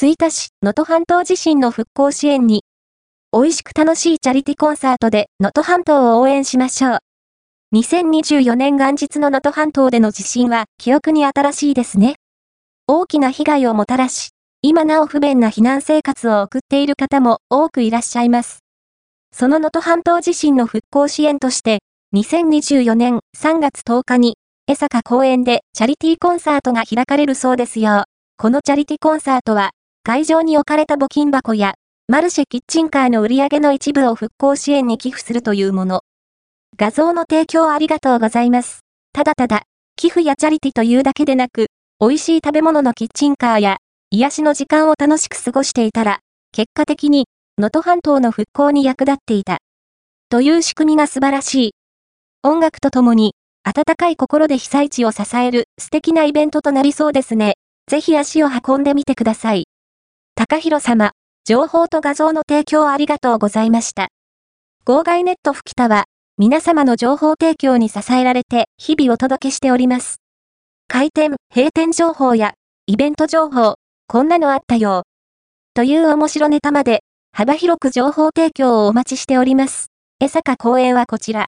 吹田市、能登半島地震の復興支援に、美味しく楽しいチャリティコンサートで能登半島を応援しましょう。2024年元日の能登半島での地震は記憶に新しいですね。大きな被害をもたらし、今なお不便な避難生活を送っている方も多くいらっしゃいます。その能登半島地震の復興支援として、2024年3月10日に、江坂公園でチャリティーコンサートが開かれるそうですよ。このチャリティーコンサートは、会場に置かれた募金箱や、マルシェキッチンカーの売り上げの一部を復興支援に寄付するというもの。画像の提供ありがとうございます。ただただ、寄付やチャリティというだけでなく、美味しい食べ物のキッチンカーや、癒しの時間を楽しく過ごしていたら、結果的に、能登半島の復興に役立っていた。という仕組みが素晴らしい。音楽とともに、温かい心で被災地を支える素敵なイベントとなりそうですね。ぜひ足を運んでみてください。高弘様、情報と画像の提供ありがとうございました。号外ネット吹田は、皆様の情報提供に支えられて日々お届けしております。開店、閉店情報や、イベント情報、こんなのあったよ。という面白ネタまで、幅広く情報提供をお待ちしております。江坂公園はこちら。